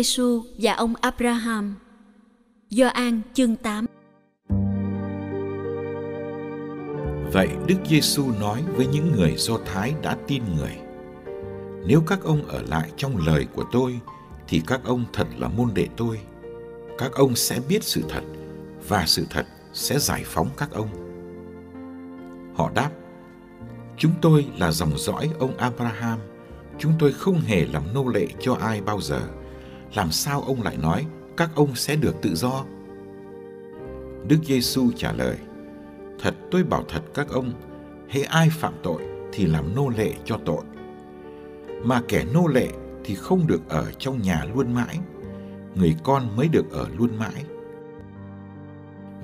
Giêsu và ông Abraham. Gioan chương 8. Vậy Đức Giêsu nói với những người Do Thái đã tin người: Nếu các ông ở lại trong lời của tôi thì các ông thật là môn đệ tôi. Các ông sẽ biết sự thật và sự thật sẽ giải phóng các ông. Họ đáp: Chúng tôi là dòng dõi ông Abraham, chúng tôi không hề làm nô lệ cho ai bao giờ làm sao ông lại nói các ông sẽ được tự do? Đức Giêsu trả lời: Thật tôi bảo thật các ông, hễ ai phạm tội thì làm nô lệ cho tội. Mà kẻ nô lệ thì không được ở trong nhà luôn mãi, người con mới được ở luôn mãi.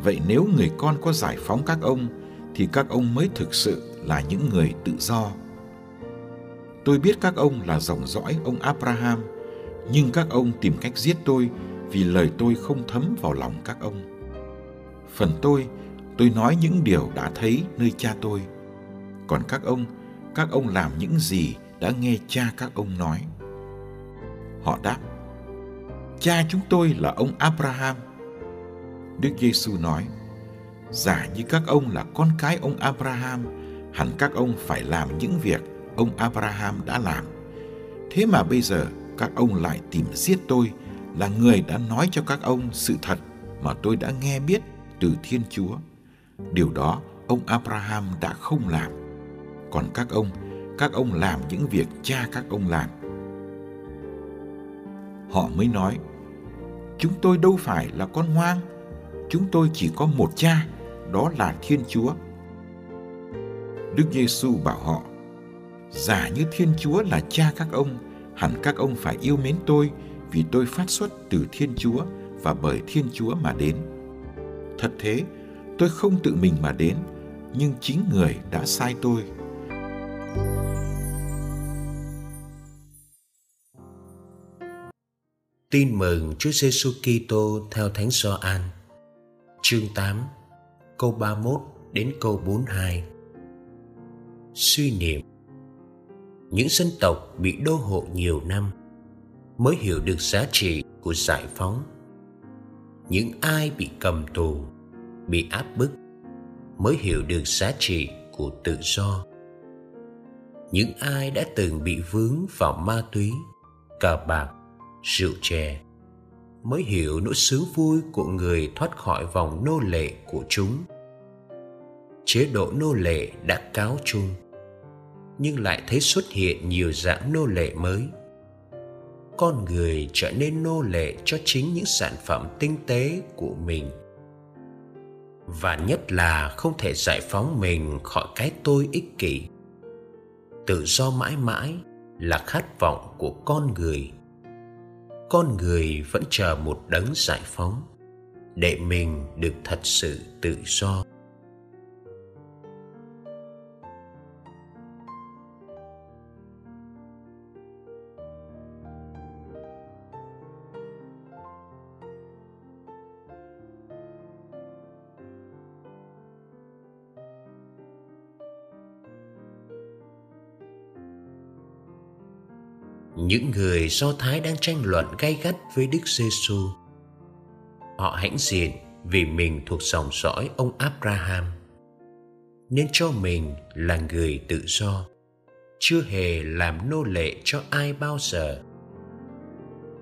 Vậy nếu người con có giải phóng các ông thì các ông mới thực sự là những người tự do. Tôi biết các ông là dòng dõi ông Abraham – nhưng các ông tìm cách giết tôi vì lời tôi không thấm vào lòng các ông. Phần tôi, tôi nói những điều đã thấy nơi cha tôi. Còn các ông, các ông làm những gì đã nghe cha các ông nói. Họ đáp, cha chúng tôi là ông Abraham. Đức Giêsu nói, giả như các ông là con cái ông Abraham, hẳn các ông phải làm những việc ông Abraham đã làm. Thế mà bây giờ các ông lại tìm giết tôi là người đã nói cho các ông sự thật mà tôi đã nghe biết từ Thiên Chúa. Điều đó ông Abraham đã không làm. Còn các ông, các ông làm những việc cha các ông làm. Họ mới nói, chúng tôi đâu phải là con hoang, chúng tôi chỉ có một cha, đó là Thiên Chúa. Đức Giêsu bảo họ, giả như Thiên Chúa là cha các ông hẳn các ông phải yêu mến tôi vì tôi phát xuất từ Thiên Chúa và bởi Thiên Chúa mà đến. Thật thế, tôi không tự mình mà đến, nhưng chính người đã sai tôi. Tin mừng Chúa Giêsu Kitô theo Thánh Gioan. Chương 8, câu 31 đến câu 42. Suy niệm những dân tộc bị đô hộ nhiều năm mới hiểu được giá trị của giải phóng. Những ai bị cầm tù, bị áp bức mới hiểu được giá trị của tự do. Những ai đã từng bị vướng vào ma túy, cờ bạc, rượu chè mới hiểu nỗi sướng vui của người thoát khỏi vòng nô lệ của chúng. Chế độ nô lệ đã cáo chung nhưng lại thấy xuất hiện nhiều dạng nô lệ mới. Con người trở nên nô lệ cho chính những sản phẩm tinh tế của mình. Và nhất là không thể giải phóng mình khỏi cái tôi ích kỷ. Tự do mãi mãi là khát vọng của con người. Con người vẫn chờ một đấng giải phóng để mình được thật sự tự do. Những người Do Thái đang tranh luận gay gắt với Đức Giêsu. Họ hãnh diện vì mình thuộc dòng dõi ông Abraham, nên cho mình là người tự do, chưa hề làm nô lệ cho ai bao giờ.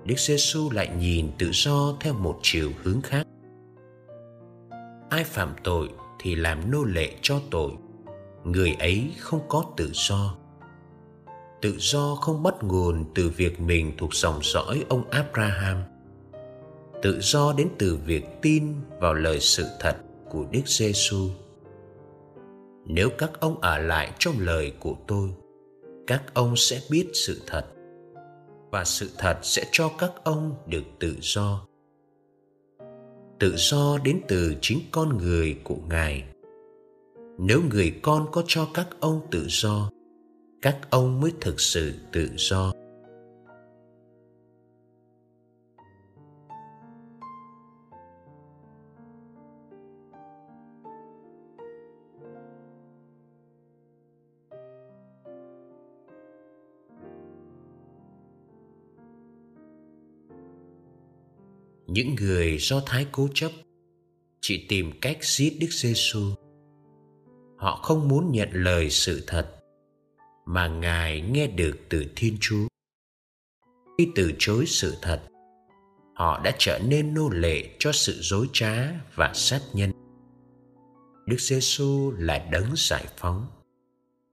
Đức Giêsu lại nhìn tự do theo một chiều hướng khác. Ai phạm tội thì làm nô lệ cho tội, người ấy không có tự do. Tự do không bắt nguồn từ việc mình thuộc dòng dõi ông Abraham. Tự do đến từ việc tin vào lời sự thật của Đức Giêsu. Nếu các ông ở lại trong lời của tôi, các ông sẽ biết sự thật và sự thật sẽ cho các ông được tự do tự do đến từ chính con người của ngài nếu người con có cho các ông tự do các ông mới thực sự tự do những người do thái cố chấp, chỉ tìm cách giết Đức Giêsu. Họ không muốn nhận lời sự thật mà Ngài nghe được từ Thiên Chúa. Khi từ chối sự thật, họ đã trở nên nô lệ cho sự dối trá và sát nhân. Đức Giêsu là đấng giải phóng,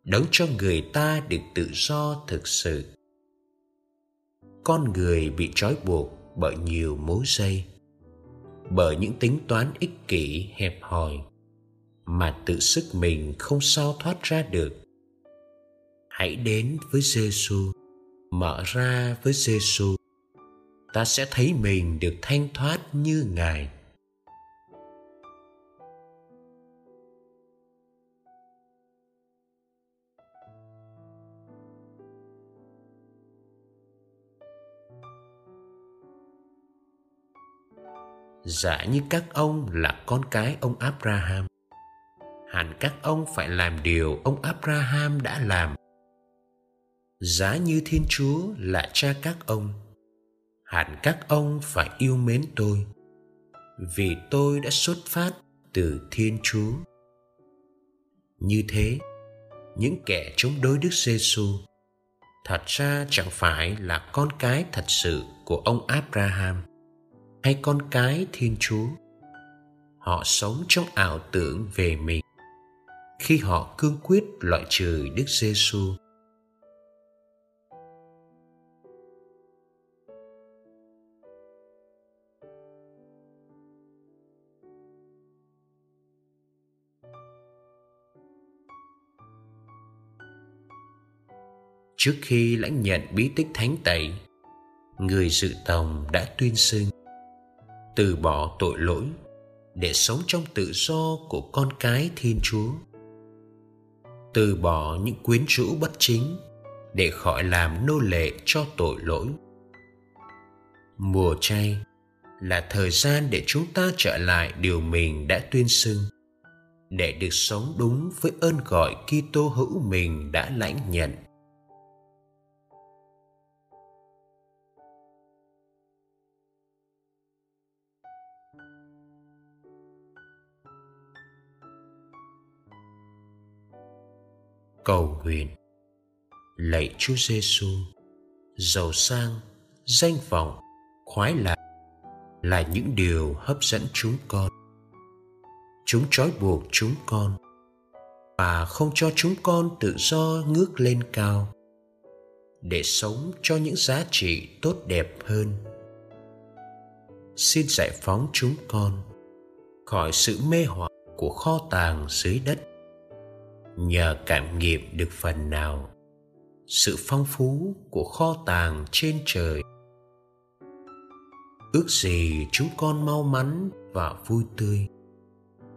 đấng cho người ta được tự do thực sự. Con người bị trói buộc bởi nhiều mối dây bởi những tính toán ích kỷ hẹp hòi mà tự sức mình không sao thoát ra được hãy đến với Giêsu mở ra với Giêsu ta sẽ thấy mình được thanh thoát như ngài. Giả như các ông là con cái ông Abraham, hẳn các ông phải làm điều ông Abraham đã làm giá như Thiên Chúa là cha các ông. Hẳn các ông phải yêu mến tôi, vì tôi đã xuất phát từ Thiên Chúa. Như thế, những kẻ chống đối Đức giê xu thật ra chẳng phải là con cái thật sự của ông Abraham hay con cái thiên chúa. Họ sống trong ảo tưởng về mình khi họ cương quyết loại trừ đức giê xu trước khi lãnh nhận bí tích thánh tẩy, người dự tòng đã tuyên xưng, từ bỏ tội lỗi để sống trong tự do của con cái thiên chúa. Từ bỏ những quyến rũ bất chính để khỏi làm nô lệ cho tội lỗi. Mùa chay là thời gian để chúng ta trở lại điều mình đã tuyên xưng, để được sống đúng với ơn gọi Kitô hữu mình đã lãnh nhận. Cầu nguyện. Lạy Chúa Giêsu giàu sang, danh vọng, khoái lạc là những điều hấp dẫn chúng con. Chúng trói buộc chúng con và không cho chúng con tự do ngước lên cao để sống cho những giá trị tốt đẹp hơn. Xin giải phóng chúng con khỏi sự mê hoặc của kho tàng dưới đất nhờ cảm nghiệm được phần nào sự phong phú của kho tàng trên trời, ước gì chúng con mau mắn và vui tươi.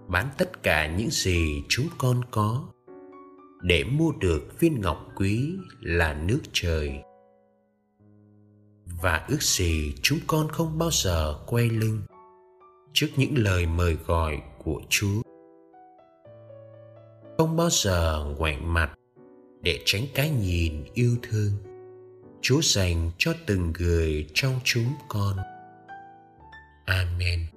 Bán tất cả những gì chúng con có để mua được viên ngọc quý là nước trời. Và ước gì chúng con không bao giờ quay lưng trước những lời mời gọi của chúa không bao giờ ngoảnh mặt để tránh cái nhìn yêu thương. Chúa dành cho từng người trong chúng con. Amen.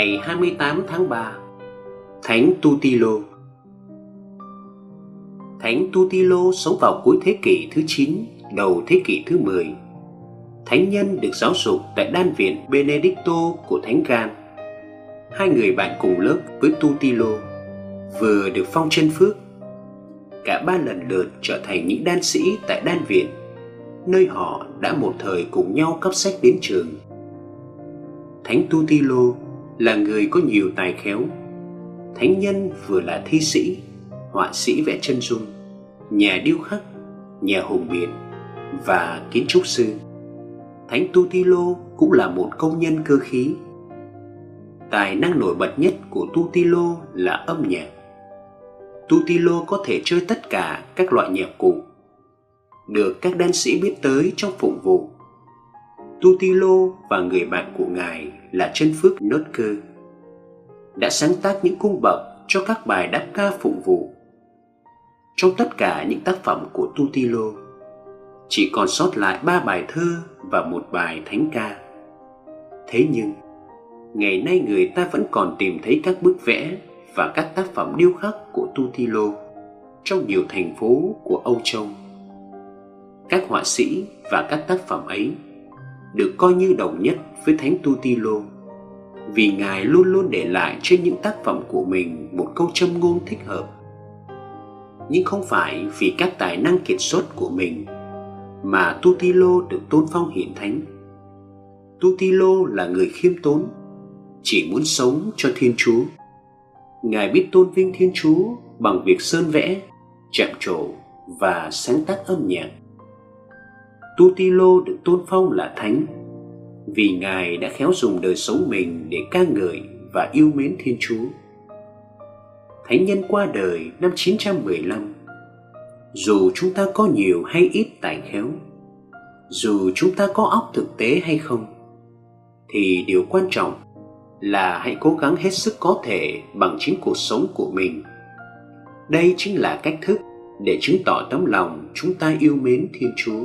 Ngày 28 tháng 3 Thánh Tutilo Thánh Tutilo sống vào cuối thế kỷ thứ 9, đầu thế kỷ thứ 10. Thánh nhân được giáo dục tại đan viện Benedicto của Thánh Gan. Hai người bạn cùng lớp với Tutilo vừa được phong chân phước. Cả ba lần lượt trở thành những đan sĩ tại đan viện, nơi họ đã một thời cùng nhau cấp sách đến trường. Thánh Tutilo là người có nhiều tài khéo. Thánh nhân vừa là thi sĩ, họa sĩ vẽ chân dung, nhà điêu khắc, nhà hùng biện và kiến trúc sư. Thánh Tutilo cũng là một công nhân cơ khí. Tài năng nổi bật nhất của Tutilo là âm nhạc. Tutilo có thể chơi tất cả các loại nhạc cụ, được các đan sĩ biết tới trong phụng vụ. Tutilo và người bạn của ngài là chân phước nốt cơ đã sáng tác những cung bậc cho các bài đáp ca phụng vụ. Trong tất cả những tác phẩm của Tutilo, chỉ còn sót lại ba bài thơ và một bài thánh ca. Thế nhưng, ngày nay người ta vẫn còn tìm thấy các bức vẽ và các tác phẩm điêu khắc của Tutilo trong nhiều thành phố của Âu Châu. Các họa sĩ và các tác phẩm ấy được coi như đồng nhất với Thánh Tutilo vì Ngài luôn luôn để lại trên những tác phẩm của mình một câu châm ngôn thích hợp. Nhưng không phải vì các tài năng kiệt xuất của mình mà Tutilo được tôn phong hiển thánh. Tutilo là người khiêm tốn, chỉ muốn sống cho Thiên Chúa. Ngài biết tôn vinh Thiên Chúa bằng việc sơn vẽ, chạm trổ và sáng tác âm nhạc. Tutilo được tôn phong là thánh vì Ngài đã khéo dùng đời sống mình để ca ngợi và yêu mến Thiên Chúa. Thánh nhân qua đời năm 915. Dù chúng ta có nhiều hay ít tài khéo, dù chúng ta có óc thực tế hay không, thì điều quan trọng là hãy cố gắng hết sức có thể bằng chính cuộc sống của mình. Đây chính là cách thức để chứng tỏ tấm lòng chúng ta yêu mến Thiên Chúa.